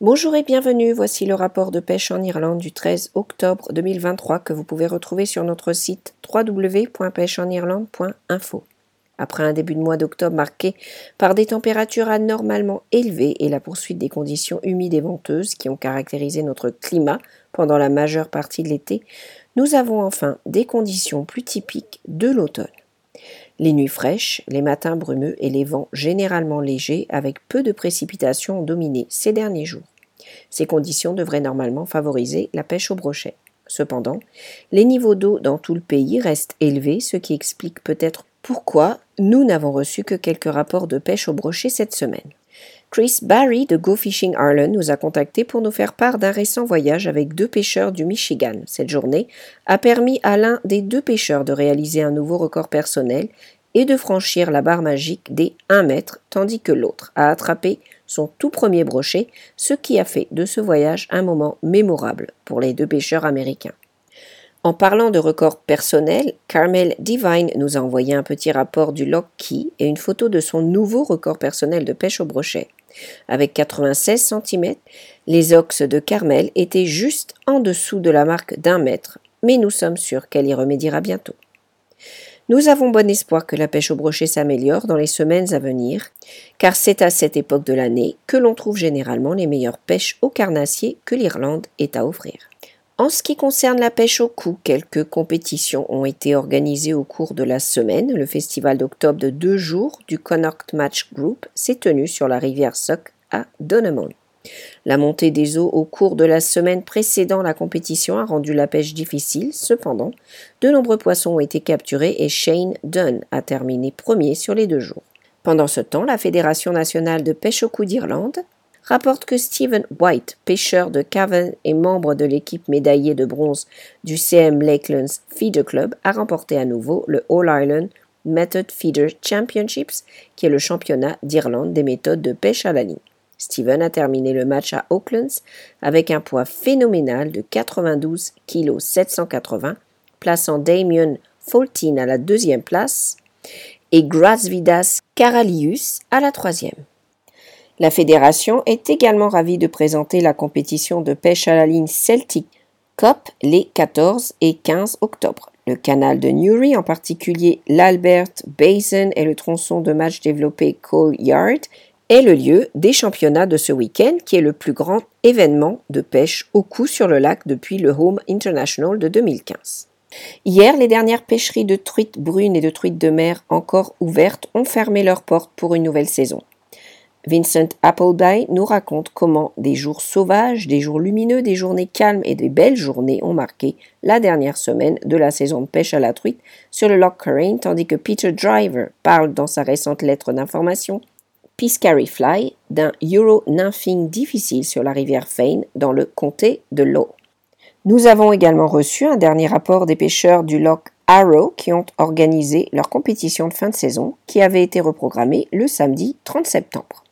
Bonjour et bienvenue, voici le rapport de pêche en Irlande du 13 octobre 2023 que vous pouvez retrouver sur notre site www.pêcheenirlande.info. Après un début de mois d'octobre marqué par des températures anormalement élevées et la poursuite des conditions humides et venteuses qui ont caractérisé notre climat pendant la majeure partie de l'été, nous avons enfin des conditions plus typiques de l'automne. Les nuits fraîches, les matins brumeux et les vents généralement légers avec peu de précipitations ont dominé ces derniers jours. Ces conditions devraient normalement favoriser la pêche au brochet. Cependant, les niveaux d'eau dans tout le pays restent élevés, ce qui explique peut-être pourquoi nous n'avons reçu que quelques rapports de pêche au brochet cette semaine. Chris Barry de Go Fishing Ireland nous a contactés pour nous faire part d'un récent voyage avec deux pêcheurs du Michigan. Cette journée a permis à l'un des deux pêcheurs de réaliser un nouveau record personnel et de franchir la barre magique des 1 mètre, tandis que l'autre a attrapé son tout premier brochet, ce qui a fait de ce voyage un moment mémorable pour les deux pêcheurs américains. En parlant de record personnel, Carmel Divine nous a envoyé un petit rapport du Lock Key et une photo de son nouveau record personnel de pêche au brochet. Avec 96 cm, les ox de Carmel étaient juste en dessous de la marque d'un mètre, mais nous sommes sûrs qu'elle y remédiera bientôt. Nous avons bon espoir que la pêche au brochet s'améliore dans les semaines à venir, car c'est à cette époque de l'année que l'on trouve généralement les meilleures pêches au carnassier que l'Irlande est à offrir. En ce qui concerne la pêche au cou, quelques compétitions ont été organisées au cours de la semaine. Le festival d'octobre de deux jours du Connacht Match Group s'est tenu sur la rivière Sock à Donemone. La montée des eaux au cours de la semaine précédant la compétition a rendu la pêche difficile. Cependant, de nombreux poissons ont été capturés et Shane Dunn a terminé premier sur les deux jours. Pendant ce temps, la Fédération nationale de pêche au cou d'Irlande rapporte que Stephen White, pêcheur de Cavan et membre de l'équipe médaillée de bronze du CM Lakelands Feeder Club, a remporté à nouveau le All Ireland Method Feeder Championships, qui est le championnat d'Irlande des méthodes de pêche à la ligne. Stephen a terminé le match à Oaklands avec un poids phénoménal de 92 kg 780, plaçant Damien Faultin à la deuxième place et Grasvidas Karalius à la troisième. La fédération est également ravie de présenter la compétition de pêche à la ligne Celtic Cup les 14 et 15 octobre. Le canal de Newry, en particulier l'Albert Basin et le tronçon de match développé Cole Yard, est le lieu des championnats de ce week-end qui est le plus grand événement de pêche au cou sur le lac depuis le Home International de 2015. Hier, les dernières pêcheries de truites brunes et de truites de mer encore ouvertes ont fermé leurs portes pour une nouvelle saison. Vincent Appleby nous raconte comment des jours sauvages, des jours lumineux, des journées calmes et des belles journées ont marqué la dernière semaine de la saison de pêche à la truite sur le Loch Current, tandis que Peter Driver parle dans sa récente lettre d'information Piscary Fly d'un Euro nymphing difficile sur la rivière Fane dans le comté de Low. Nous avons également reçu un dernier rapport des pêcheurs du Loch Arrow qui ont organisé leur compétition de fin de saison qui avait été reprogrammée le samedi 30 septembre.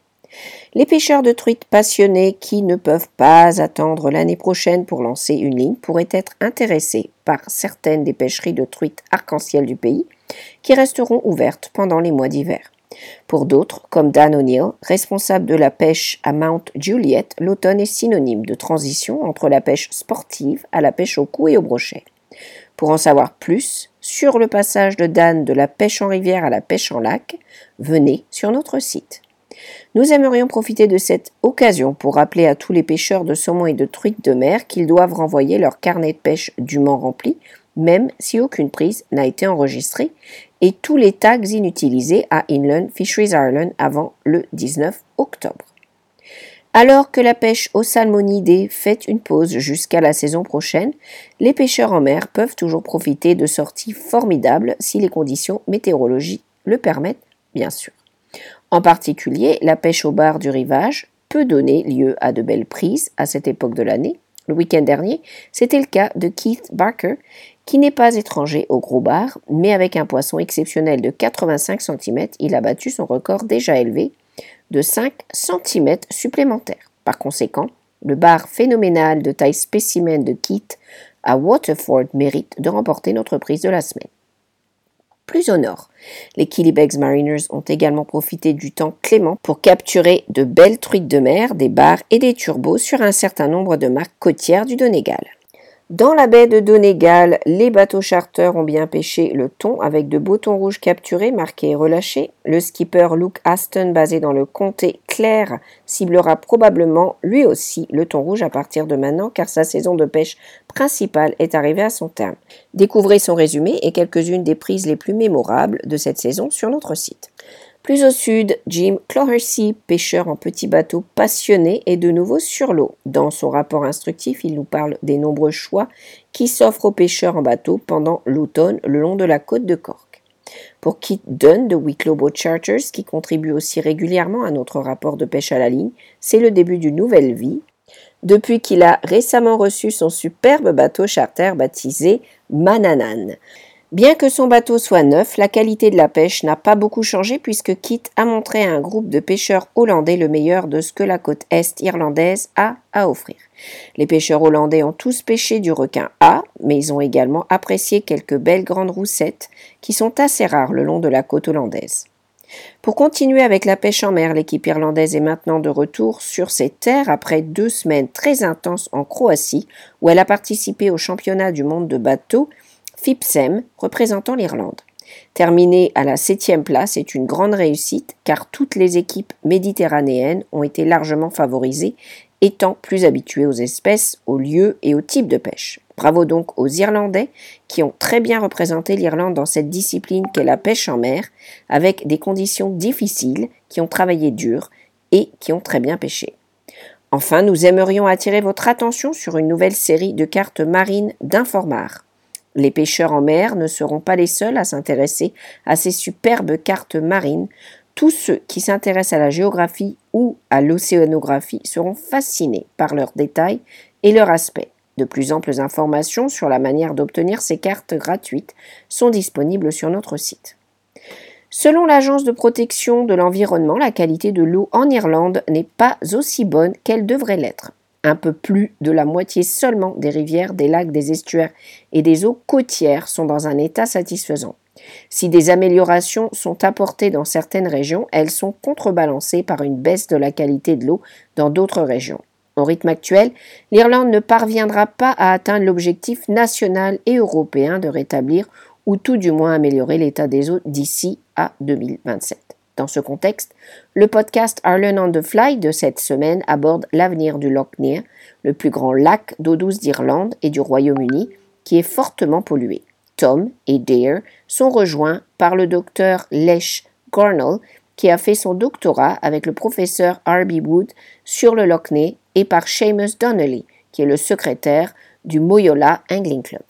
Les pêcheurs de truites passionnés qui ne peuvent pas attendre l'année prochaine pour lancer une ligne pourraient être intéressés par certaines des pêcheries de truites arc-en-ciel du pays qui resteront ouvertes pendant les mois d'hiver. Pour d'autres, comme Dan O'Neill, responsable de la pêche à Mount Juliet, l'automne est synonyme de transition entre la pêche sportive à la pêche au cou et au brochet. Pour en savoir plus sur le passage de Dan de la pêche en rivière à la pêche en lac, venez sur notre site. Nous aimerions profiter de cette occasion pour rappeler à tous les pêcheurs de saumon et de truites de mer qu'ils doivent renvoyer leur carnet de pêche dûment rempli, même si aucune prise n'a été enregistrée, et tous les tags inutilisés à Inland Fisheries Ireland avant le 19 octobre. Alors que la pêche aux salmonidés fait une pause jusqu'à la saison prochaine, les pêcheurs en mer peuvent toujours profiter de sorties formidables si les conditions météorologiques le permettent, bien sûr. En particulier, la pêche au bar du rivage peut donner lieu à de belles prises à cette époque de l'année. Le week-end dernier, c'était le cas de Keith Barker, qui n'est pas étranger au gros bar, mais avec un poisson exceptionnel de 85 cm, il a battu son record déjà élevé de 5 cm supplémentaires. Par conséquent, le bar phénoménal de taille spécimen de Keith à Waterford mérite de remporter notre prise de la semaine. Plus au nord. Les Killybegs Mariners ont également profité du temps clément pour capturer de belles truites de mer, des bars et des turbos sur un certain nombre de marques côtières du Donegal. Dans la baie de Donegal, les bateaux charters ont bien pêché le thon avec de beaux thons rouges capturés, marqués et relâchés. Le skipper Luke Aston, basé dans le comté Clare, ciblera probablement lui aussi le thon rouge à partir de maintenant car sa saison de pêche principale est arrivée à son terme. Découvrez son résumé et quelques-unes des prises les plus mémorables de cette saison sur notre site. Plus au sud, Jim Clohersey, pêcheur en petit bateau passionné, est de nouveau sur l'eau. Dans son rapport instructif, il nous parle des nombreux choix qui s'offrent aux pêcheurs en bateau pendant l'automne le long de la côte de Cork. Pour Kit Dunn de Wicklow Boat Charters, qui contribue aussi régulièrement à notre rapport de pêche à la ligne, c'est le début d'une nouvelle vie. Depuis qu'il a récemment reçu son superbe bateau charter baptisé Mananan. Bien que son bateau soit neuf, la qualité de la pêche n'a pas beaucoup changé puisque Kit a montré à un groupe de pêcheurs hollandais le meilleur de ce que la côte est irlandaise a à offrir. Les pêcheurs hollandais ont tous pêché du requin A, mais ils ont également apprécié quelques belles grandes roussettes qui sont assez rares le long de la côte hollandaise. Pour continuer avec la pêche en mer, l'équipe irlandaise est maintenant de retour sur ses terres après deux semaines très intenses en Croatie, où elle a participé au championnat du monde de bateaux FIPSEM représentant l'Irlande. Terminé à la septième place est une grande réussite car toutes les équipes méditerranéennes ont été largement favorisées, étant plus habituées aux espèces, aux lieux et aux types de pêche. Bravo donc aux Irlandais qui ont très bien représenté l'Irlande dans cette discipline qu'est la pêche en mer, avec des conditions difficiles, qui ont travaillé dur et qui ont très bien pêché. Enfin, nous aimerions attirer votre attention sur une nouvelle série de cartes marines d'Informar. Les pêcheurs en mer ne seront pas les seuls à s'intéresser à ces superbes cartes marines. Tous ceux qui s'intéressent à la géographie ou à l'océanographie seront fascinés par leurs détails et leur aspect. De plus amples informations sur la manière d'obtenir ces cartes gratuites sont disponibles sur notre site. Selon l'Agence de protection de l'environnement, la qualité de l'eau en Irlande n'est pas aussi bonne qu'elle devrait l'être un peu plus de la moitié seulement des rivières, des lacs, des estuaires et des eaux côtières sont dans un état satisfaisant. Si des améliorations sont apportées dans certaines régions, elles sont contrebalancées par une baisse de la qualité de l'eau dans d'autres régions. Au rythme actuel, l'Irlande ne parviendra pas à atteindre l'objectif national et européen de rétablir ou tout du moins améliorer l'état des eaux d'ici à 2027. Dans ce contexte, le podcast Ireland on the Fly de cette semaine aborde l'avenir du Loch Ness, le plus grand lac d'eau douce d'Irlande et du Royaume-Uni, qui est fortement pollué. Tom et Dare sont rejoints par le docteur Lesh Gornell, qui a fait son doctorat avec le professeur R.B. Wood sur le Loch Ness, et par Seamus Donnelly, qui est le secrétaire du Moyola Angling Club.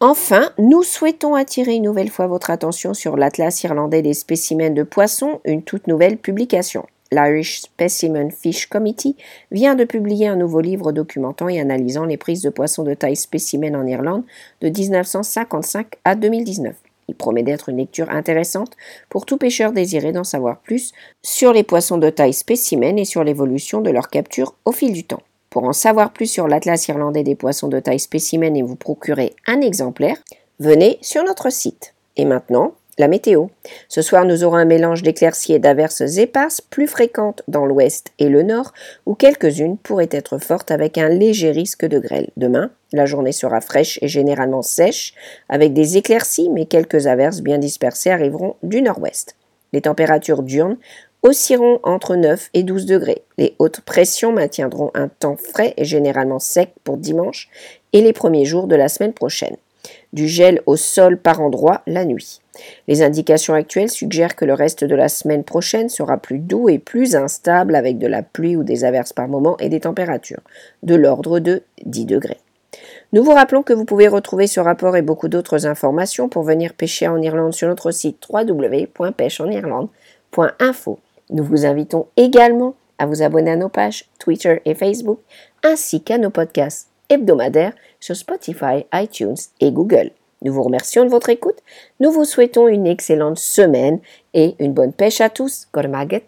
Enfin, nous souhaitons attirer une nouvelle fois votre attention sur l'Atlas irlandais des spécimens de poissons, une toute nouvelle publication. L'Irish Specimen Fish Committee vient de publier un nouveau livre documentant et analysant les prises de poissons de taille spécimen en Irlande de 1955 à 2019. Il promet d'être une lecture intéressante pour tout pêcheur désiré d'en savoir plus sur les poissons de taille spécimen et sur l'évolution de leur capture au fil du temps. Pour en savoir plus sur l'Atlas irlandais des poissons de taille spécimen et vous procurer un exemplaire, venez sur notre site. Et maintenant, la météo. Ce soir, nous aurons un mélange d'éclaircies et d'averses éparses, plus fréquentes dans l'ouest et le nord, où quelques-unes pourraient être fortes avec un léger risque de grêle. Demain, la journée sera fraîche et généralement sèche, avec des éclaircies, mais quelques averses bien dispersées arriveront du nord-ouest. Les températures diurnes oscilleront entre 9 et 12 degrés. Les hautes pressions maintiendront un temps frais et généralement sec pour dimanche et les premiers jours de la semaine prochaine. Du gel au sol par endroits la nuit. Les indications actuelles suggèrent que le reste de la semaine prochaine sera plus doux et plus instable avec de la pluie ou des averses par moment et des températures de l'ordre de 10 degrés. Nous vous rappelons que vous pouvez retrouver ce rapport et beaucoup d'autres informations pour venir pêcher en Irlande sur notre site www.pêcheenirlande.info. Nous vous invitons également à vous abonner à nos pages Twitter et Facebook, ainsi qu'à nos podcasts hebdomadaires sur Spotify, iTunes et Google. Nous vous remercions de votre écoute. Nous vous souhaitons une excellente semaine et une bonne pêche à tous. Gormaget.